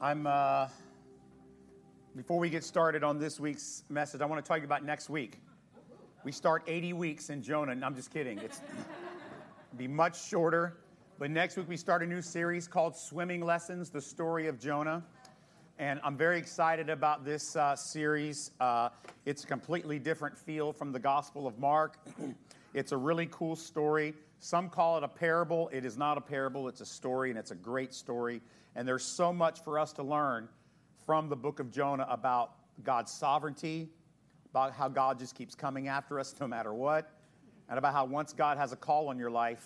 I'm, uh, before we get started on this week's message, I want to talk about next week. We start 80 weeks in Jonah, and I'm just kidding. It's be much shorter. But next week we start a new series called Swimming Lessons: The Story of Jonah, and I'm very excited about this uh, series. Uh, it's a completely different feel from the Gospel of Mark. it's a really cool story. Some call it a parable. It is not a parable. It's a story, and it's a great story. And there's so much for us to learn from the book of Jonah about God's sovereignty, about how God just keeps coming after us no matter what, and about how once God has a call on your life,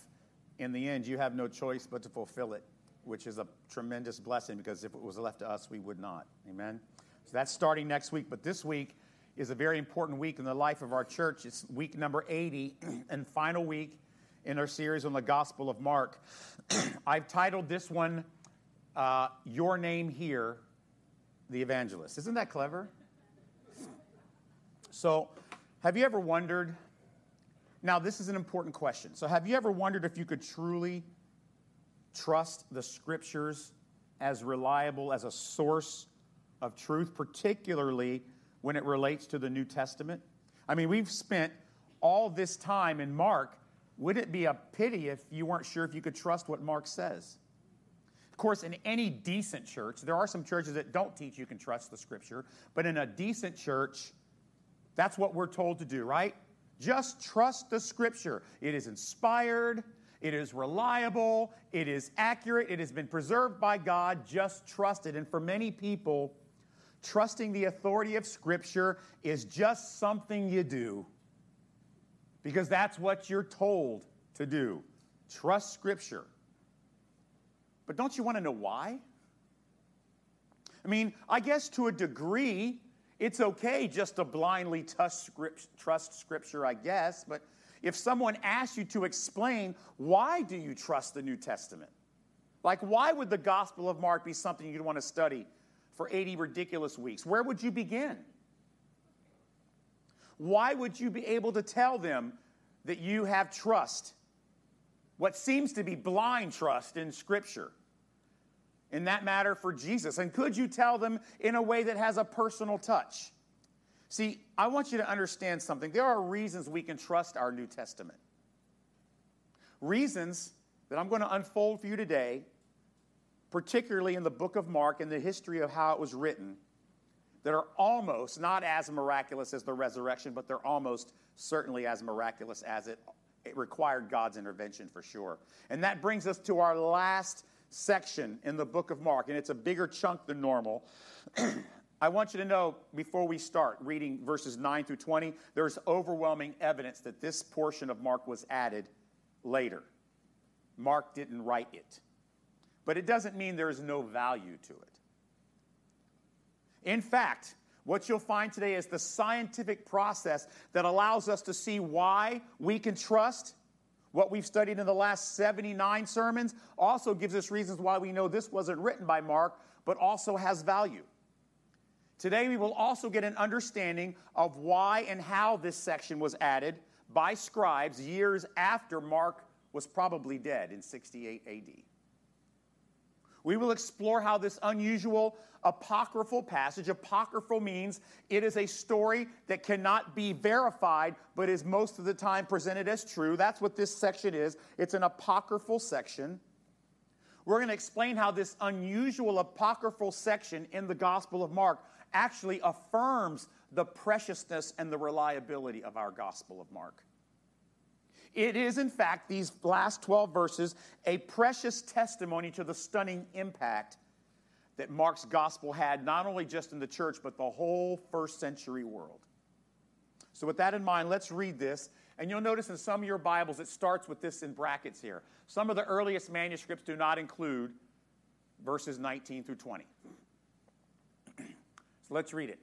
in the end, you have no choice but to fulfill it, which is a tremendous blessing because if it was left to us, we would not. Amen? So that's starting next week. But this week is a very important week in the life of our church. It's week number 80 and final week in our series on the Gospel of Mark. I've titled this one, uh, Your Name Here, the Evangelist. Isn't that clever? So, have you ever wondered? Now, this is an important question. So, have you ever wondered if you could truly trust the scriptures as reliable as a source of truth, particularly when it relates to the New Testament? I mean, we've spent all this time in Mark would it be a pity if you weren't sure if you could trust what Mark says? Of course, in any decent church, there are some churches that don't teach you can trust the scripture, but in a decent church, that's what we're told to do, right? Just trust the scripture. It is inspired, it is reliable, it is accurate, it has been preserved by God. Just trust it. And for many people, trusting the authority of scripture is just something you do because that's what you're told to do. Trust Scripture. But don't you want to know why? I mean, I guess to a degree, it's okay just to blindly trust Scripture, I guess. But if someone asks you to explain why do you trust the New Testament? Like, why would the Gospel of Mark be something you'd want to study for 80 ridiculous weeks? Where would you begin? Why would you be able to tell them that you have trust? What seems to be blind trust in Scripture. In that matter for Jesus. And could you tell them in a way that has a personal touch? See, I want you to understand something. There are reasons we can trust our New Testament. Reasons that I'm going to unfold for you today, particularly in the book of Mark and the history of how it was written that are almost not as miraculous as the resurrection, but they're almost certainly as miraculous as it, it required God's intervention for sure. And that brings us to our last section in the book of Mark, and it's a bigger chunk than normal. I want you to know before we start reading verses 9 through 20, there's overwhelming evidence that this portion of Mark was added later. Mark didn't write it. But it doesn't mean there is no value to it. In fact, what you'll find today is the scientific process that allows us to see why we can trust what we've studied in the last 79 sermons, also gives us reasons why we know this wasn't written by Mark, but also has value. Today, we will also get an understanding of why and how this section was added by scribes years after Mark was probably dead in 68 AD. We will explore how this unusual apocryphal passage, apocryphal means it is a story that cannot be verified, but is most of the time presented as true. That's what this section is. It's an apocryphal section. We're going to explain how this unusual apocryphal section in the Gospel of Mark actually affirms the preciousness and the reliability of our Gospel of Mark. It is, in fact, these last 12 verses, a precious testimony to the stunning impact that Mark's gospel had, not only just in the church, but the whole first century world. So, with that in mind, let's read this. And you'll notice in some of your Bibles, it starts with this in brackets here. Some of the earliest manuscripts do not include verses 19 through 20. so, let's read it.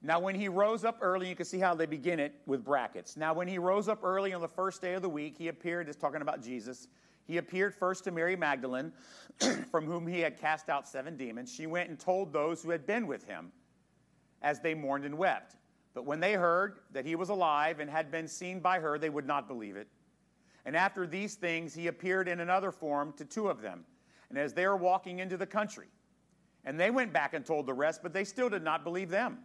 Now, when he rose up early, you can see how they begin it with brackets. Now, when he rose up early on the first day of the week, he appeared, is talking about Jesus. He appeared first to Mary Magdalene, from whom he had cast out seven demons. She went and told those who had been with him as they mourned and wept. But when they heard that he was alive and had been seen by her, they would not believe it. And after these things, he appeared in another form to two of them. And as they were walking into the country, And they went back and told the rest, but they still did not believe them.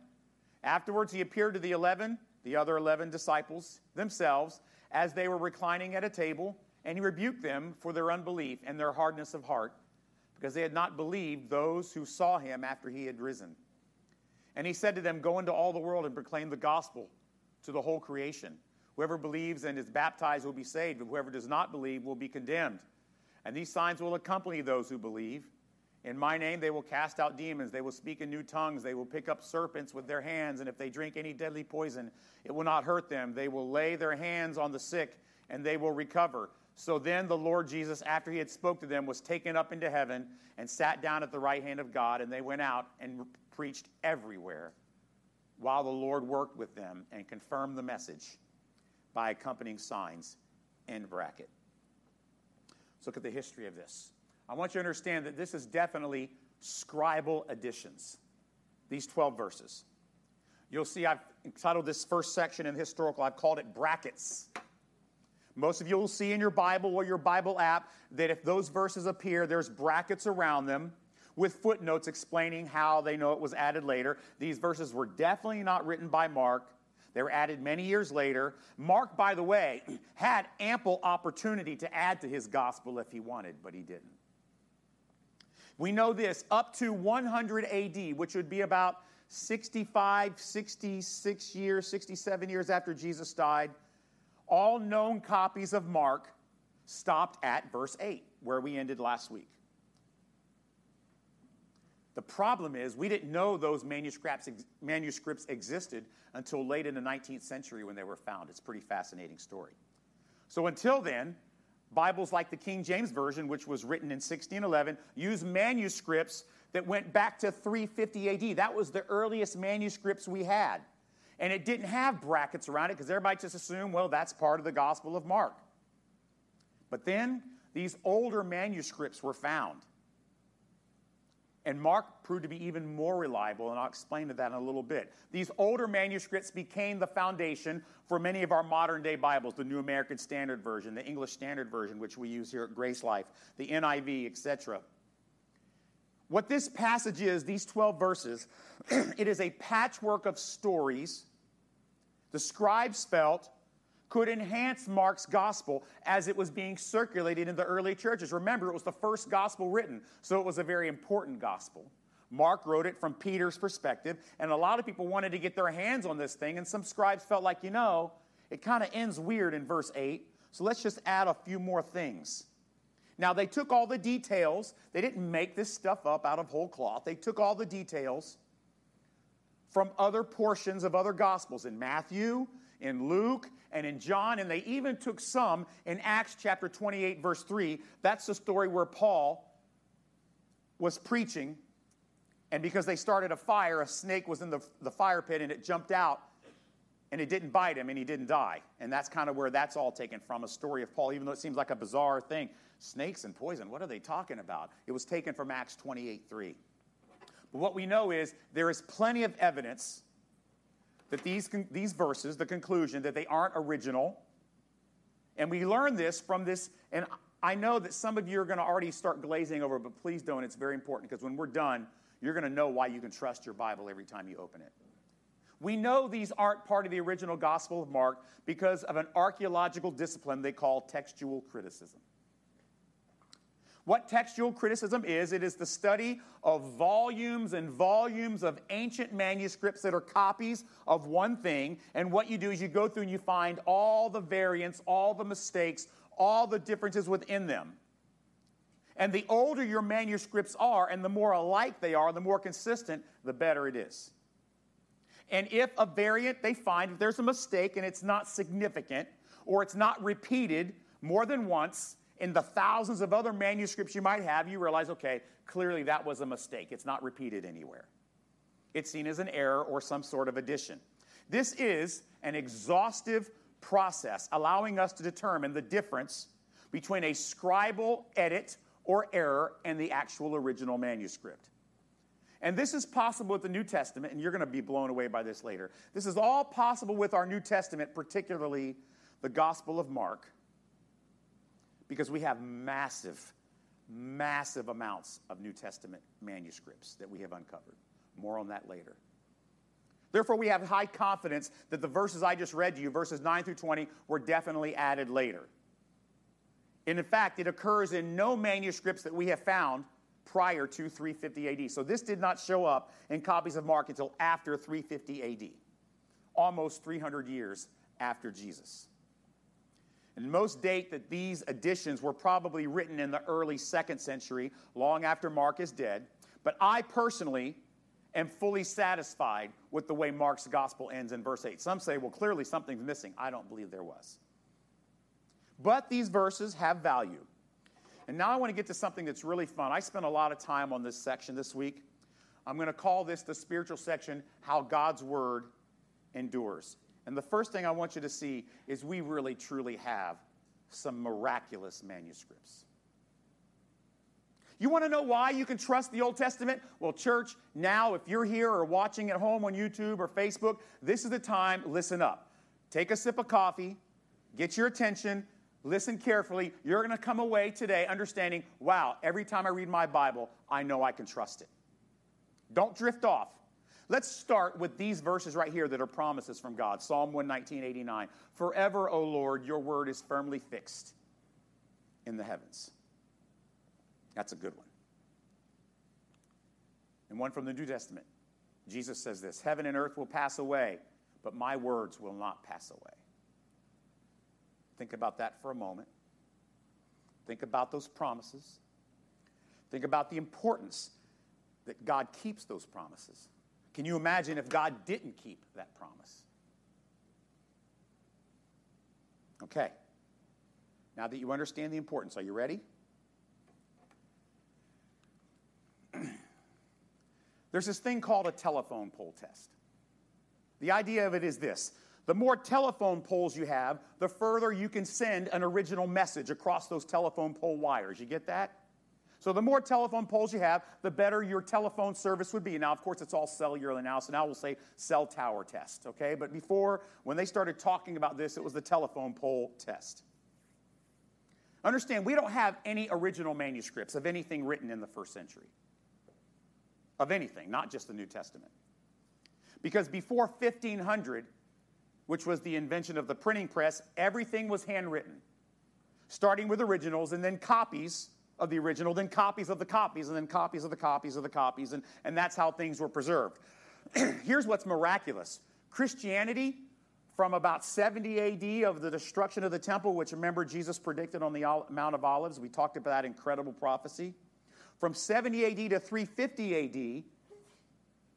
Afterwards, he appeared to the eleven, the other eleven disciples themselves, as they were reclining at a table, and he rebuked them for their unbelief and their hardness of heart, because they had not believed those who saw him after he had risen. And he said to them, Go into all the world and proclaim the gospel to the whole creation. Whoever believes and is baptized will be saved, but whoever does not believe will be condemned. And these signs will accompany those who believe. In my name, they will cast out demons. They will speak in new tongues. They will pick up serpents with their hands. And if they drink any deadly poison, it will not hurt them. They will lay their hands on the sick, and they will recover. So then the Lord Jesus, after he had spoke to them, was taken up into heaven and sat down at the right hand of God. And they went out and preached everywhere while the Lord worked with them and confirmed the message by accompanying signs. End bracket. Let's look at the history of this. I want you to understand that this is definitely scribal additions, these 12 verses. You'll see I've entitled this first section in historical, I've called it brackets. Most of you will see in your Bible or your Bible app that if those verses appear, there's brackets around them with footnotes explaining how they know it was added later. These verses were definitely not written by Mark. They were added many years later. Mark, by the way, had ample opportunity to add to his gospel if he wanted, but he didn't. We know this up to 100 AD, which would be about 65, 66 years, 67 years after Jesus died, all known copies of Mark stopped at verse 8, where we ended last week. The problem is, we didn't know those manuscripts, manuscripts existed until late in the 19th century when they were found. It's a pretty fascinating story. So until then, Bibles like the King James Version, which was written in 1611, use manuscripts that went back to 350 AD. That was the earliest manuscripts we had. And it didn't have brackets around it because everybody just assumed, well, that's part of the Gospel of Mark. But then these older manuscripts were found. And Mark proved to be even more reliable, and I'll explain to that in a little bit. These older manuscripts became the foundation for many of our modern day Bibles, the New American Standard Version, the English Standard Version, which we use here at Grace Life, the NIV, etc. What this passage is, these 12 verses, it is a patchwork of stories the scribes felt could enhance Mark's gospel as it was being circulated in the early churches. Remember, it was the first gospel written, so it was a very important gospel. Mark wrote it from Peter's perspective, and a lot of people wanted to get their hands on this thing, and some scribes felt like, you know, it kind of ends weird in verse 8, so let's just add a few more things. Now, they took all the details, they didn't make this stuff up out of whole cloth. They took all the details from other portions of other gospels in Matthew, in Luke, and in John, and they even took some in Acts chapter 28, verse 3. That's the story where Paul was preaching, and because they started a fire, a snake was in the, the fire pit and it jumped out and it didn't bite him and he didn't die. And that's kind of where that's all taken from a story of Paul, even though it seems like a bizarre thing. Snakes and poison, what are they talking about? It was taken from Acts 28 3. But what we know is there is plenty of evidence that these, these verses, the conclusion, that they aren't original. And we learn this from this, and I know that some of you are going to already start glazing over, but please don't. It's very important because when we're done, you're going to know why you can trust your Bible every time you open it. We know these aren't part of the original Gospel of Mark because of an archaeological discipline they call textual criticism. What textual criticism is, it is the study of volumes and volumes of ancient manuscripts that are copies of one thing. And what you do is you go through and you find all the variants, all the mistakes, all the differences within them. And the older your manuscripts are and the more alike they are, the more consistent, the better it is. And if a variant they find, if there's a mistake and it's not significant or it's not repeated more than once, in the thousands of other manuscripts you might have, you realize, okay, clearly that was a mistake. It's not repeated anywhere. It's seen as an error or some sort of addition. This is an exhaustive process allowing us to determine the difference between a scribal edit or error and the actual original manuscript. And this is possible with the New Testament, and you're going to be blown away by this later. This is all possible with our New Testament, particularly the Gospel of Mark because we have massive, massive amounts of New Testament manuscripts that we have uncovered. More on that later. Therefore, we have high confidence that the verses I just read to you, verses 9 through 20, were definitely added later. And in fact, it occurs in no manuscripts that we have found prior to 350 AD. So this did not show up in copies of Mark until after 350 AD, almost 300 years after Jesus. And most date that these additions were probably written in the early second century, long after Mark is dead. But I personally am fully satisfied with the way Mark's gospel ends in verse 8. Some say, well, clearly something's missing. I don't believe there was. But these verses have value. And now I want to get to something that's really fun. I spent a lot of time on this section this week. I'm going to call this the spiritual section How God's Word Endures. And the first thing I want you to see is we really truly have some miraculous manuscripts. You want to know why you can trust the Old Testament? Well, church, now if you're here or watching at home on YouTube or Facebook, this is the time. Listen up. Take a sip of coffee, get your attention, listen carefully. You're going to come away today understanding wow, every time I read my Bible, I know I can trust it. Don't drift off. Let's start with these verses right here that are promises from God Psalm 119, 89. Forever, O Lord, your word is firmly fixed in the heavens. That's a good one. And one from the New Testament. Jesus says this Heaven and earth will pass away, but my words will not pass away. Think about that for a moment. Think about those promises. Think about the importance that God keeps those promises. Can you imagine if God didn't keep that promise? Okay. Now that you understand the importance, are you ready? There's this thing called a telephone pole test. The idea of it is this the more telephone poles you have, the further you can send an original message across those telephone pole wires. You get that? So the more telephone poles you have, the better your telephone service would be. Now, of course, it's all cellular now, so now we'll say cell tower test, okay? But before, when they started talking about this, it was the telephone pole test. Understand, we don't have any original manuscripts of anything written in the first century. Of anything, not just the New Testament. Because before 1500, which was the invention of the printing press, everything was handwritten, starting with originals and then copies of the original, then copies of the copies, and then copies of the copies of the copies, and, and that's how things were preserved. Here's what's miraculous Christianity, from about 70 AD of the destruction of the temple, which remember Jesus predicted on the Mount of Olives, we talked about that incredible prophecy. From 70 AD to 350 AD,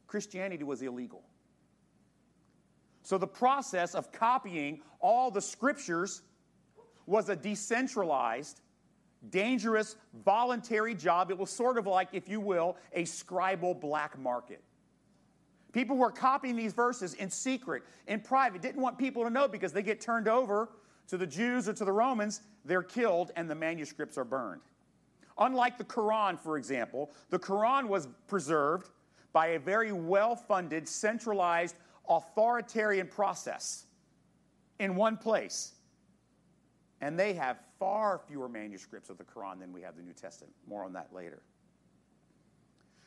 Christianity was illegal. So the process of copying all the scriptures was a decentralized, dangerous, voluntary job. It was sort of like, if you will, a scribal black market. People were copying these verses in secret, in private, didn't want people to know because they get turned over to the Jews or to the Romans, they're killed and the manuscripts are burned. Unlike the Quran, for example, the Quran was preserved by a very well funded, centralized authoritarian process in one place. And they have far fewer manuscripts of the Quran than we have the New Testament. More on that later.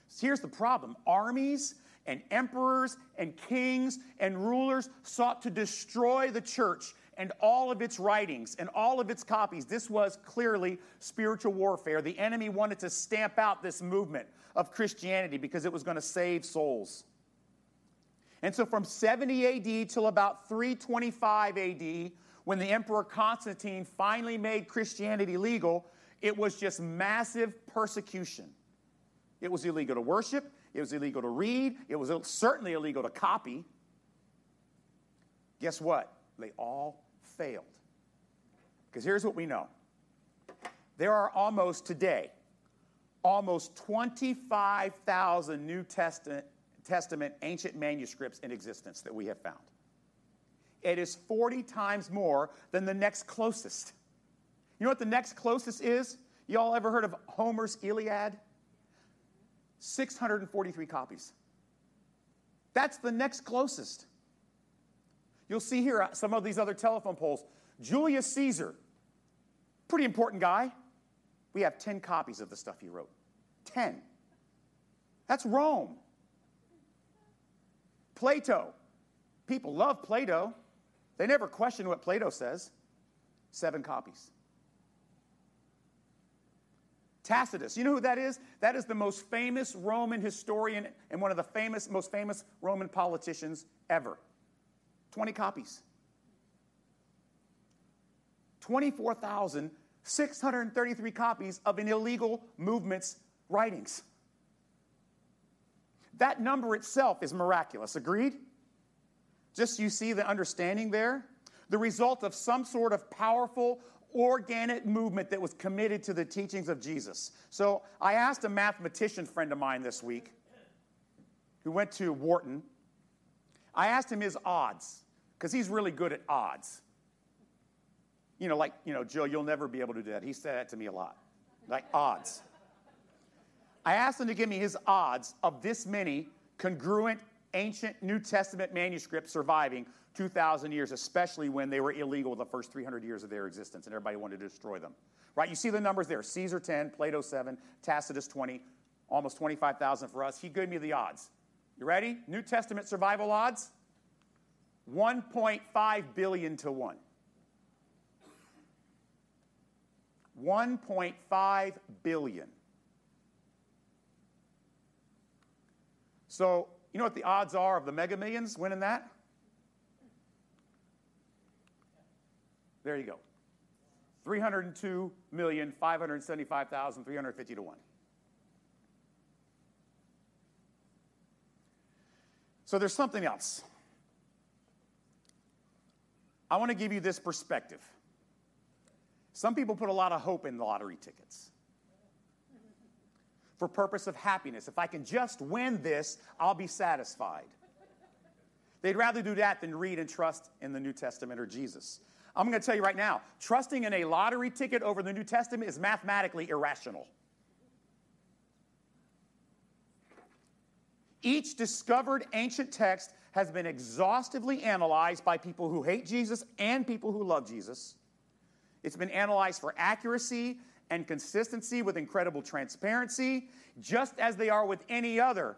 So here's the problem armies and emperors and kings and rulers sought to destroy the church and all of its writings and all of its copies. This was clearly spiritual warfare. The enemy wanted to stamp out this movement of Christianity because it was going to save souls. And so from 70 AD till about 325 AD, when the Emperor Constantine finally made Christianity legal, it was just massive persecution. It was illegal to worship, it was illegal to read, it was certainly illegal to copy. Guess what? They all failed. Because here's what we know there are almost today, almost 25,000 New Testament Testament ancient manuscripts in existence that we have found. It is 40 times more than the next closest. You know what the next closest is? Y'all ever heard of Homer's Iliad? 643 copies. That's the next closest. You'll see here uh, some of these other telephone poles. Julius Caesar, pretty important guy. We have 10 copies of the stuff he wrote. 10. That's Rome. Plato. People love Plato. They never question what Plato says. Seven copies. Tacitus. You know who that is? That is the most famous Roman historian and one of the famous, most famous Roman politicians ever. 20 copies. 24,633 copies of an illegal movement's writings. That number itself is miraculous. Agreed? Just you see the understanding there? The result of some sort of powerful organic movement that was committed to the teachings of Jesus. So I asked a mathematician friend of mine this week who went to Wharton. I asked him his odds because he's really good at odds. You know, like, you know, Joe, you'll never be able to do that. He said that to me a lot. Like odds. I asked him to give me his odds of this many congruent ancient New Testament manuscripts surviving 2,000 years, especially when they were illegal the first 300 years of their existence and everybody wanted to destroy them. Right? You see the numbers there Caesar 10, Plato 7, Tacitus 20, almost 25,000 for us. He gave me the odds. You ready? New Testament survival odds 1.5 billion to 1. 1.5 billion. So, you know what the odds are of the mega millions winning that? There you go. 302,575,350 to 1. So there's something else. I want to give you this perspective. Some people put a lot of hope in lottery tickets for purpose of happiness. If I can just win this, I'll be satisfied. They'd rather do that than read and trust in the New Testament or Jesus. I'm going to tell you right now trusting in a lottery ticket over the New Testament is mathematically irrational. Each discovered ancient text has been exhaustively analyzed by people who hate Jesus and people who love Jesus. It's been analyzed for accuracy and consistency with incredible transparency, just as they are with any other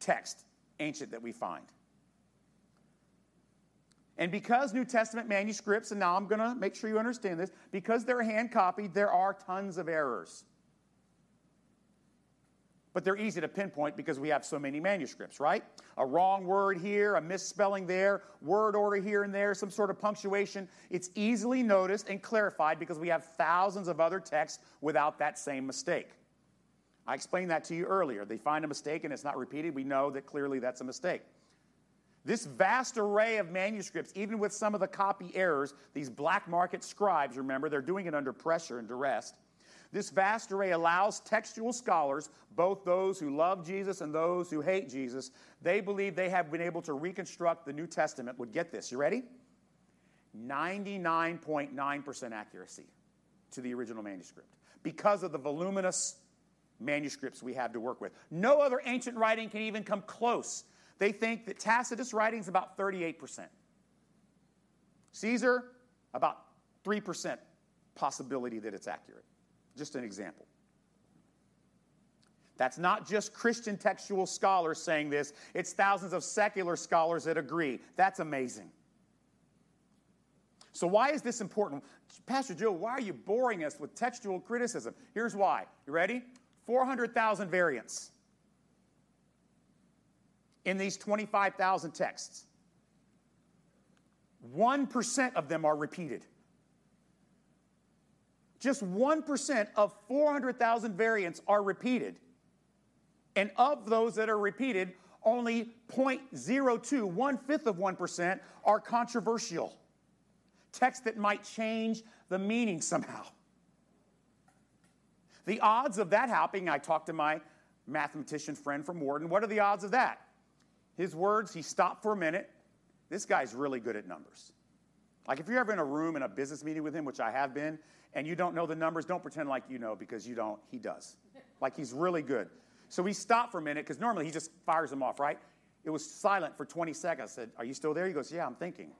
text ancient that we find. And because New Testament manuscripts, and now I'm going to make sure you understand this, because they're hand copied, there are tons of errors. But they're easy to pinpoint because we have so many manuscripts, right? A wrong word here, a misspelling there, word order here and there, some sort of punctuation. It's easily noticed and clarified because we have thousands of other texts without that same mistake. I explained that to you earlier. They find a mistake and it's not repeated. We know that clearly that's a mistake. This vast array of manuscripts, even with some of the copy errors, these black market scribes, remember, they're doing it under pressure and duress. This vast array allows textual scholars, both those who love Jesus and those who hate Jesus, they believe they have been able to reconstruct the New Testament. Would get this, you ready? 99.9% accuracy to the original manuscript because of the voluminous manuscripts we have to work with. No other ancient writing can even come close they think that Tacitus' writing is about 38%. Caesar, about 3% possibility that it's accurate. Just an example. That's not just Christian textual scholars saying this, it's thousands of secular scholars that agree. That's amazing. So, why is this important? Pastor Joe, why are you boring us with textual criticism? Here's why. You ready? 400,000 variants in these 25,000 texts. 1% of them are repeated. Just 1% of 400,000 variants are repeated. And of those that are repeated, only 0.02, one fifth of 1%, are controversial. Text that might change the meaning somehow. The odds of that happening, I talked to my mathematician friend from Wharton. What are the odds of that? his words, he stopped for a minute. This guy's really good at numbers. Like if you're ever in a room in a business meeting with him, which I have been, and you don't know the numbers, don't pretend like you know because you don't. He does. Like he's really good. So we stopped for a minute because normally he just fires them off, right? It was silent for 20 seconds. I said, Are you still there? He goes, Yeah, I'm thinking.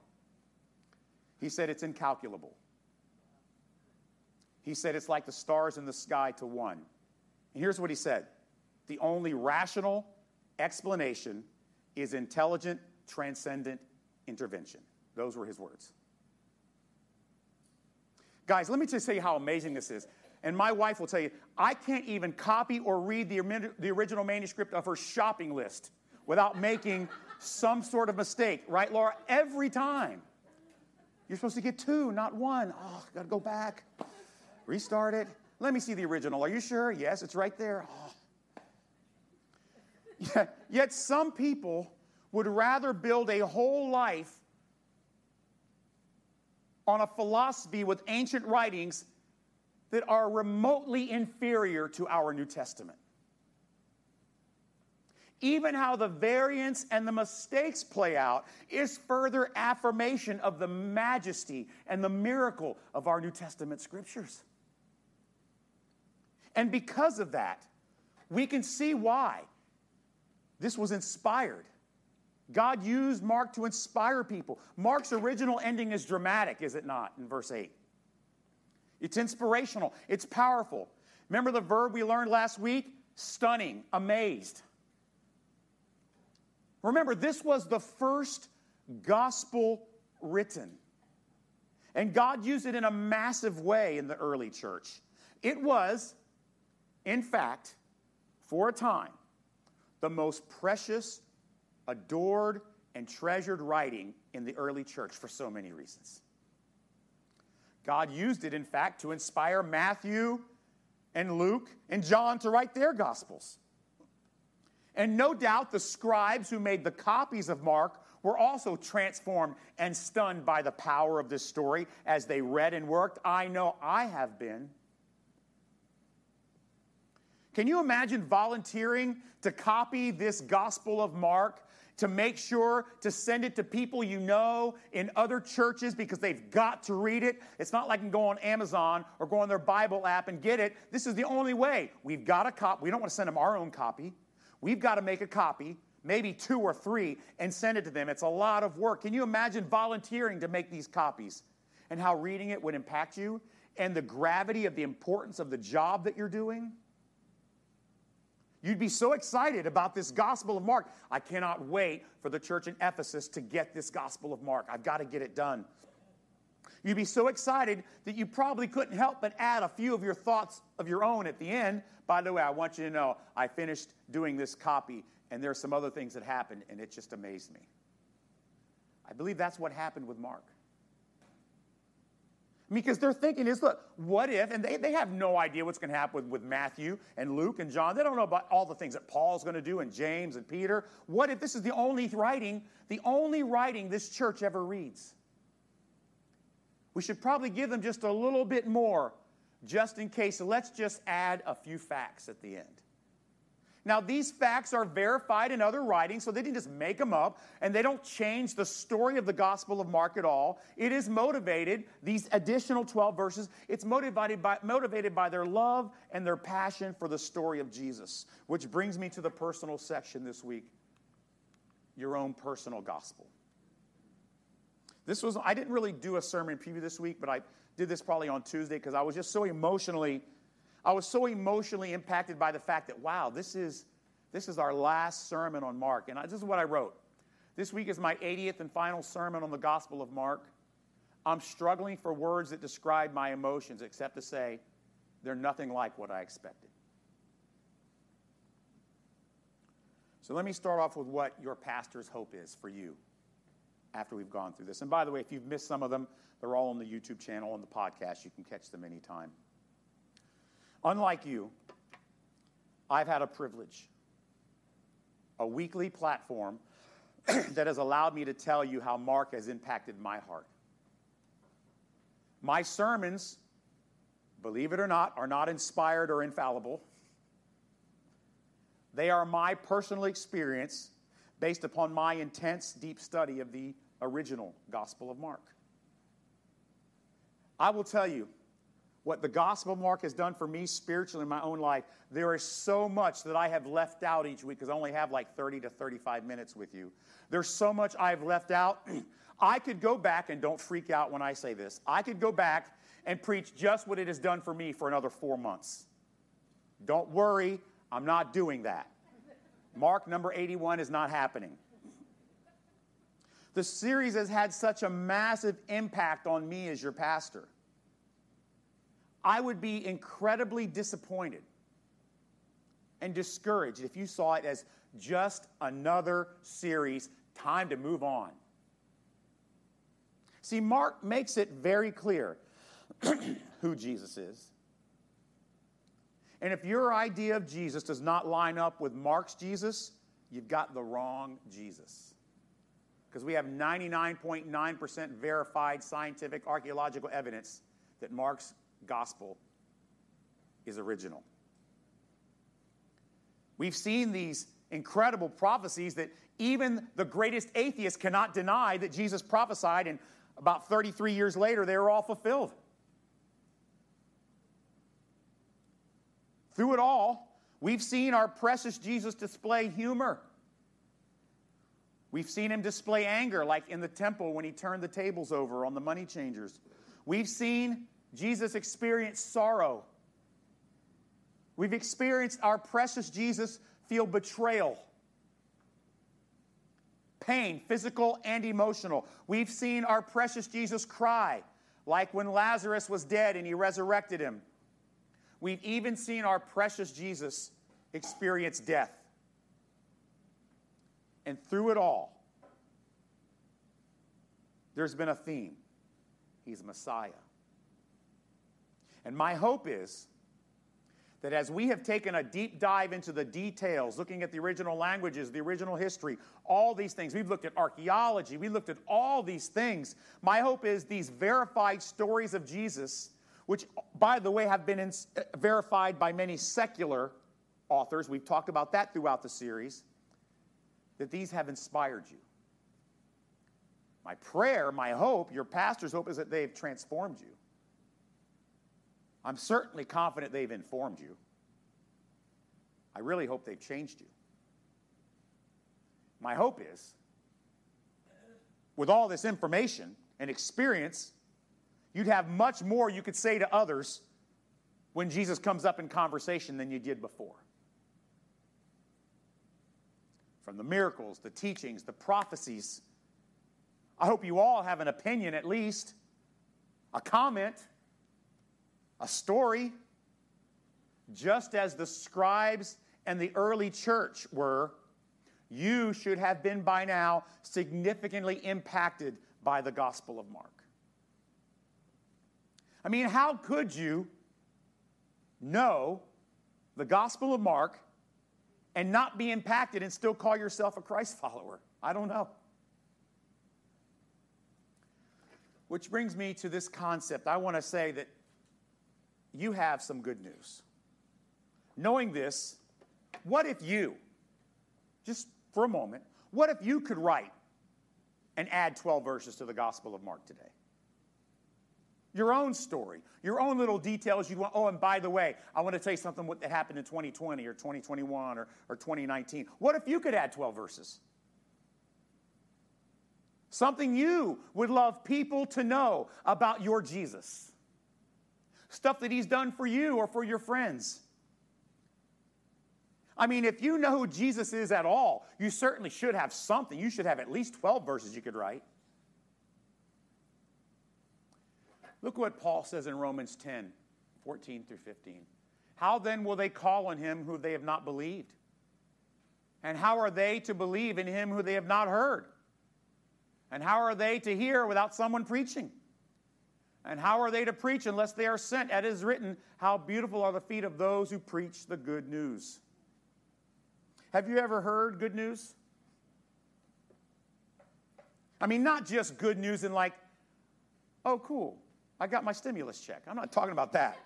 He said, It's incalculable. He said it's like the stars in the sky to one. And here's what he said the only rational explanation is intelligent, transcendent intervention. Those were his words. Guys, let me just tell you how amazing this is. And my wife will tell you, I can't even copy or read the, the original manuscript of her shopping list without making some sort of mistake, right, Laura? Every time. You're supposed to get two, not one. Oh, gotta go back, restart it. Let me see the original. Are you sure? Yes, it's right there. Oh. Yet, yet some people would rather build a whole life on a philosophy with ancient writings that are remotely inferior to our New Testament. Even how the variants and the mistakes play out is further affirmation of the majesty and the miracle of our New Testament scriptures. And because of that, we can see why this was inspired. God used Mark to inspire people. Mark's original ending is dramatic, is it not, in verse 8? It's inspirational, it's powerful. Remember the verb we learned last week? Stunning, amazed. Remember, this was the first gospel written. And God used it in a massive way in the early church. It was, in fact, for a time, the most precious, adored, and treasured writing in the early church for so many reasons. God used it, in fact, to inspire Matthew and Luke and John to write their gospels. And no doubt the scribes who made the copies of Mark were also transformed and stunned by the power of this story as they read and worked. I know I have been. Can you imagine volunteering to copy this Gospel of Mark to make sure to send it to people you know in other churches because they've got to read it. It's not like you can go on Amazon or go on their Bible app and get it. This is the only way. We've got a copy. We don't want to send them our own copy. We've got to make a copy, maybe two or three, and send it to them. It's a lot of work. Can you imagine volunteering to make these copies and how reading it would impact you and the gravity of the importance of the job that you're doing? You'd be so excited about this Gospel of Mark. I cannot wait for the church in Ephesus to get this Gospel of Mark. I've got to get it done. You'd be so excited that you probably couldn't help but add a few of your thoughts of your own at the end. By the way, I want you to know I finished doing this copy, and there are some other things that happened, and it just amazed me. I believe that's what happened with Mark. Because they're thinking is, look, what if, and they, they have no idea what's going to happen with, with Matthew and Luke and John. They don't know about all the things that Paul's going to do and James and Peter. What if this is the only writing, the only writing this church ever reads? We should probably give them just a little bit more just in case. So let's just add a few facts at the end. Now, these facts are verified in other writings, so they didn't just make them up, and they don't change the story of the Gospel of Mark at all. It is motivated, these additional 12 verses, it's motivated by, motivated by their love and their passion for the story of Jesus. Which brings me to the personal section this week your own personal gospel. This was, I didn't really do a sermon preview this week, but I did this probably on Tuesday because I was just so emotionally I was so emotionally impacted by the fact that, wow, this is, this is our last sermon on Mark. And I, this is what I wrote. This week is my 80th and final sermon on the Gospel of Mark. I'm struggling for words that describe my emotions, except to say they're nothing like what I expected. So let me start off with what your pastor's hope is for you after we've gone through this. And by the way, if you've missed some of them, they're all on the YouTube channel and the podcast. You can catch them anytime. Unlike you, I've had a privilege, a weekly platform that has allowed me to tell you how Mark has impacted my heart. My sermons, believe it or not, are not inspired or infallible. They are my personal experience based upon my intense, deep study of the original Gospel of Mark. I will tell you, what the Gospel Mark has done for me spiritually in my own life, there is so much that I have left out each week because I only have like 30 to 35 minutes with you. There's so much I've left out. I could go back, and don't freak out when I say this, I could go back and preach just what it has done for me for another four months. Don't worry, I'm not doing that. Mark number 81 is not happening. The series has had such a massive impact on me as your pastor. I would be incredibly disappointed and discouraged if you saw it as just another series, time to move on. See, Mark makes it very clear who Jesus is. And if your idea of Jesus does not line up with Mark's Jesus, you've got the wrong Jesus. Because we have 99.9% verified scientific archaeological evidence that Mark's gospel is original. We've seen these incredible prophecies that even the greatest atheist cannot deny that Jesus prophesied, and about 33 years later, they were all fulfilled. Through it all, we've seen our precious Jesus display humor. We've seen him display anger, like in the temple when he turned the tables over on the money changers. We've seen Jesus experienced sorrow. We've experienced our precious Jesus feel betrayal, pain, physical and emotional. We've seen our precious Jesus cry, like when Lazarus was dead and he resurrected him. We've even seen our precious Jesus experience death. And through it all, there's been a theme He's Messiah. And my hope is that as we have taken a deep dive into the details, looking at the original languages, the original history, all these things, we've looked at archaeology, we looked at all these things. My hope is these verified stories of Jesus which, by the way, have been in, uh, verified by many secular authors. We've talked about that throughout the series, that these have inspired you. My prayer, my hope, your pastor's hope is that they've transformed you. I'm certainly confident they've informed you. I really hope they've changed you. My hope is, with all this information and experience, you'd have much more you could say to others when Jesus comes up in conversation than you did before. From the miracles, the teachings, the prophecies, I hope you all have an opinion at least, a comment, a story, just as the scribes and the early church were. You should have been by now significantly impacted by the Gospel of Mark. I mean, how could you know the Gospel of Mark and not be impacted and still call yourself a Christ follower? I don't know. Which brings me to this concept. I want to say that you have some good news. Knowing this, what if you, just for a moment, what if you could write and add 12 verses to the Gospel of Mark today? your own story, your own little details you want. Oh, and by the way, I want to tell you something that happened in 2020 or 2021 or, or 2019. What if you could add 12 verses? Something you would love people to know about your Jesus. Stuff that he's done for you or for your friends. I mean, if you know who Jesus is at all, you certainly should have something. You should have at least 12 verses you could write. Look what Paul says in Romans 10 14 through 15. How then will they call on him who they have not believed? And how are they to believe in him who they have not heard? And how are they to hear without someone preaching? And how are they to preach unless they are sent? As is written, How beautiful are the feet of those who preach the good news. Have you ever heard good news? I mean, not just good news in like, oh, cool, I got my stimulus check. I'm not talking about that.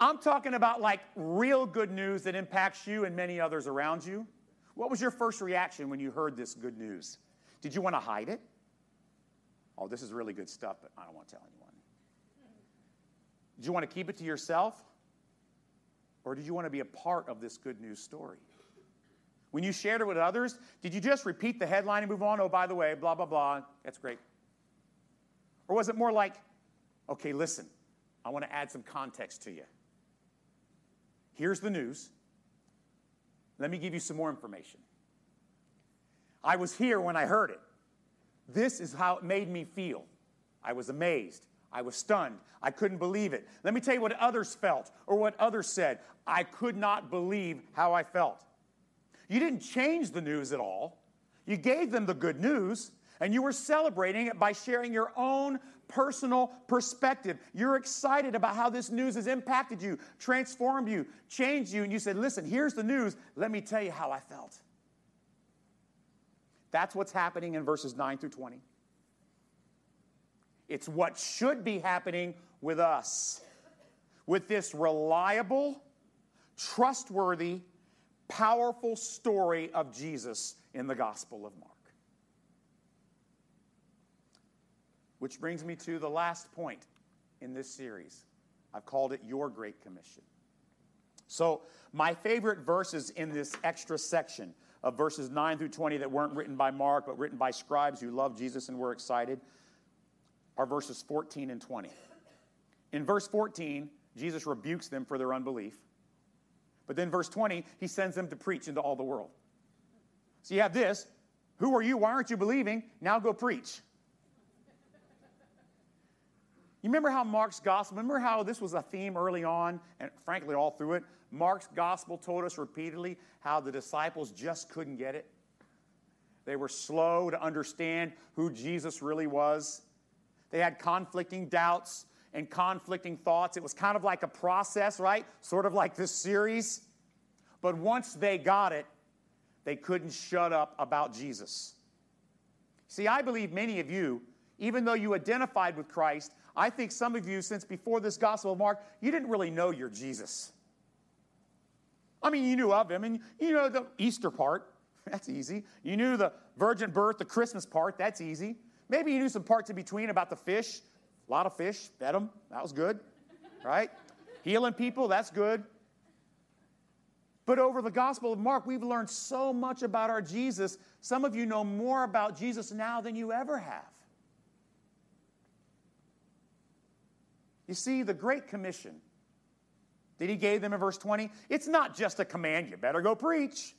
I'm talking about like real good news that impacts you and many others around you. What was your first reaction when you heard this good news? Did you want to hide it? Oh, this is really good stuff, but I don't want to tell anyone. Did you want to keep it to yourself? Or did you want to be a part of this good news story? When you shared it with others, did you just repeat the headline and move on? Oh, by the way, blah, blah, blah. That's great. Or was it more like, Okay, listen, I want to add some context to you. Here's the news. Let me give you some more information. I was here when I heard it. This is how it made me feel. I was amazed. I was stunned. I couldn't believe it. Let me tell you what others felt or what others said. I could not believe how I felt. You didn't change the news at all. You gave them the good news, and you were celebrating it by sharing your own personal perspective. You're excited about how this news has impacted you, transformed you, changed you, and you said, Listen, here's the news. Let me tell you how I felt. That's what's happening in verses 9 through 20. It's what should be happening with us. With this reliable, trustworthy, powerful story of Jesus in the Gospel of Mark. Which brings me to the last point in this series. I've called it Your Great Commission. So, my favorite verses in this extra section of verses 9 through 20 that weren't written by Mark, but written by scribes who loved Jesus and were excited are verses 14 and 20. In verse 14, Jesus rebukes them for their unbelief. But then, verse 20, he sends them to preach into all the world. So you have this Who are you? Why aren't you believing? Now go preach. You remember how Mark's gospel, remember how this was a theme early on, and frankly, all through it? Mark's gospel told us repeatedly how the disciples just couldn't get it. They were slow to understand who Jesus really was. They had conflicting doubts and conflicting thoughts. It was kind of like a process, right? Sort of like this series. But once they got it, they couldn't shut up about Jesus. See, I believe many of you, even though you identified with Christ, I think some of you, since before this Gospel of Mark, you didn't really know your Jesus. I mean, you knew of him, and you know the Easter part. That's easy. You knew the virgin birth, the Christmas part. That's easy. Maybe you knew some parts in between about the fish. A lot of fish, fed them. That was good, right? Healing people, that's good. But over the Gospel of Mark, we've learned so much about our Jesus. Some of you know more about Jesus now than you ever have. You see, the Great Commission that he gave them in verse 20, it's not just a command, you better go preach.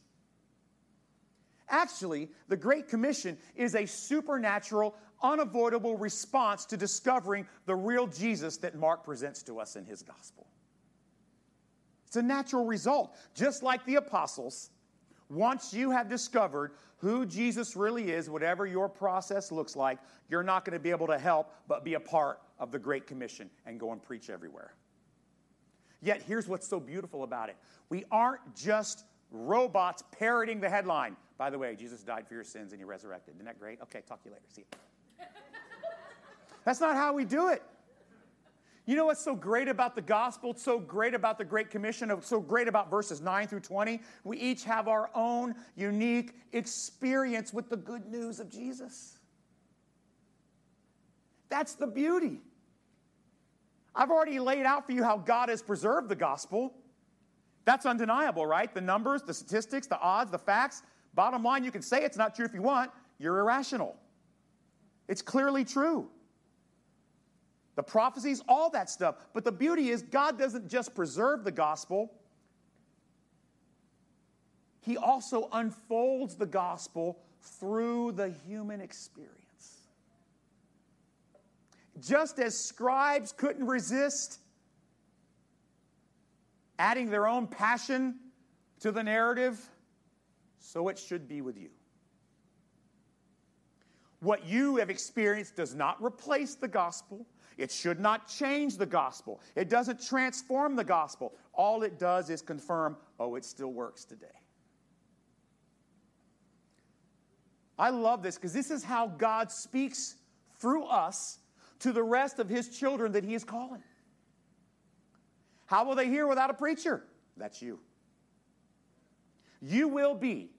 Actually, the Great Commission is a supernatural, unavoidable response to discovering the real Jesus that Mark presents to us in his gospel. It's a natural result. Just like the apostles, once you have discovered who Jesus really is, whatever your process looks like, you're not going to be able to help but be a part of the Great Commission and go and preach everywhere. Yet, here's what's so beautiful about it we aren't just robots parroting the headline. By the way, Jesus died for your sins and he resurrected. Isn't that great? Okay, talk to you later. See you. That's not how we do it. You know what's so great about the gospel? It's so great about the Great Commission, it's so great about verses 9 through 20. We each have our own unique experience with the good news of Jesus. That's the beauty. I've already laid out for you how God has preserved the gospel. That's undeniable, right? The numbers, the statistics, the odds, the facts. Bottom line, you can say it's not true if you want. You're irrational. It's clearly true. The prophecies, all that stuff. But the beauty is, God doesn't just preserve the gospel, He also unfolds the gospel through the human experience. Just as scribes couldn't resist adding their own passion to the narrative, so it should be with you. What you have experienced does not replace the gospel. It should not change the gospel. It doesn't transform the gospel. All it does is confirm, oh, it still works today. I love this because this is how God speaks through us to the rest of his children that he is calling. How will they hear without a preacher? That's you. You will be,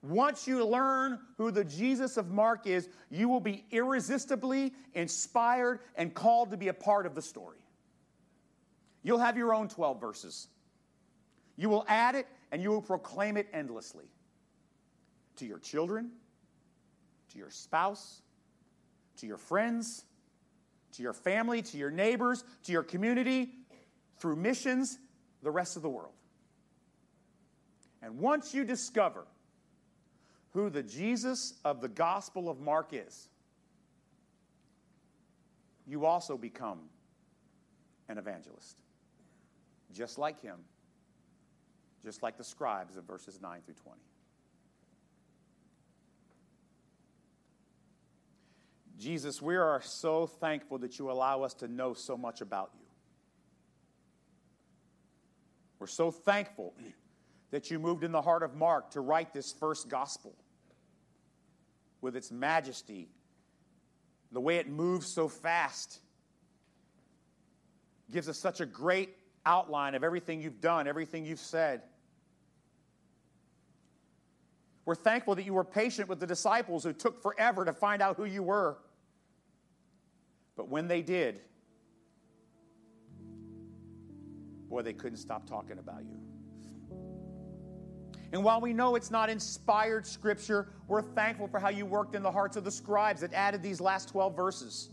once you learn who the Jesus of Mark is, you will be irresistibly inspired and called to be a part of the story. You'll have your own 12 verses. You will add it and you will proclaim it endlessly to your children, to your spouse, to your friends, to your family, to your neighbors, to your community, through missions, the rest of the world. And once you discover who the Jesus of the Gospel of Mark is, you also become an evangelist. Just like him, just like the scribes of verses 9 through 20. Jesus, we are so thankful that you allow us to know so much about you. We're so thankful that you moved in the heart of Mark to write this first gospel with its majesty, the way it moves so fast, gives us such a great outline of everything you've done, everything you've said. We're thankful that you were patient with the disciples who took forever to find out who you were. But when they did, boy, they couldn't stop talking about you. And while we know it's not inspired scripture, we're thankful for how you worked in the hearts of the scribes that added these last 12 verses.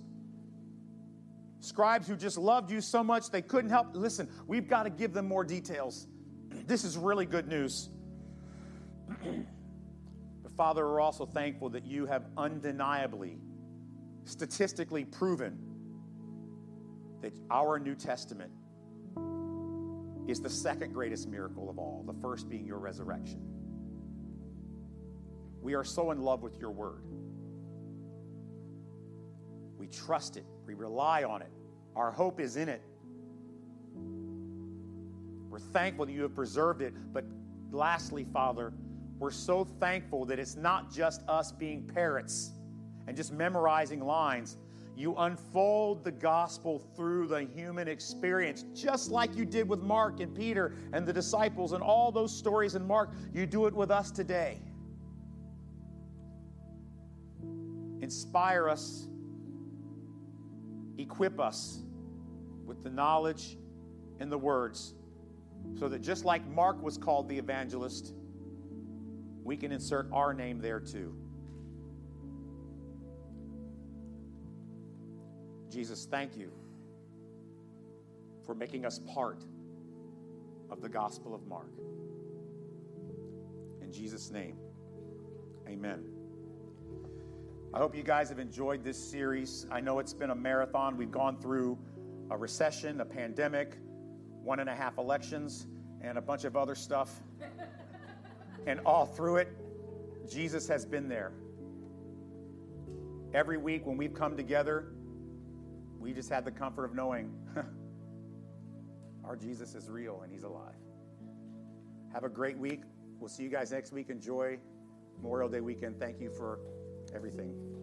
Scribes who just loved you so much they couldn't help. Listen, we've got to give them more details. This is really good news. but Father, we're also thankful that you have undeniably statistically proven that our New Testament is the second greatest miracle of all, the first being your resurrection. We are so in love with your word. We trust it, we rely on it, our hope is in it. We're thankful that you have preserved it, but lastly, Father, we're so thankful that it's not just us being parrots and just memorizing lines. You unfold the gospel through the human experience, just like you did with Mark and Peter and the disciples and all those stories in Mark. You do it with us today. Inspire us, equip us with the knowledge and the words, so that just like Mark was called the evangelist, we can insert our name there too. Jesus, thank you for making us part of the Gospel of Mark. In Jesus' name, amen. I hope you guys have enjoyed this series. I know it's been a marathon. We've gone through a recession, a pandemic, one and a half elections, and a bunch of other stuff. and all through it, Jesus has been there. Every week when we've come together, we just had the comfort of knowing our Jesus is real and he's alive. Have a great week. We'll see you guys next week. Enjoy Memorial Day weekend. Thank you for everything.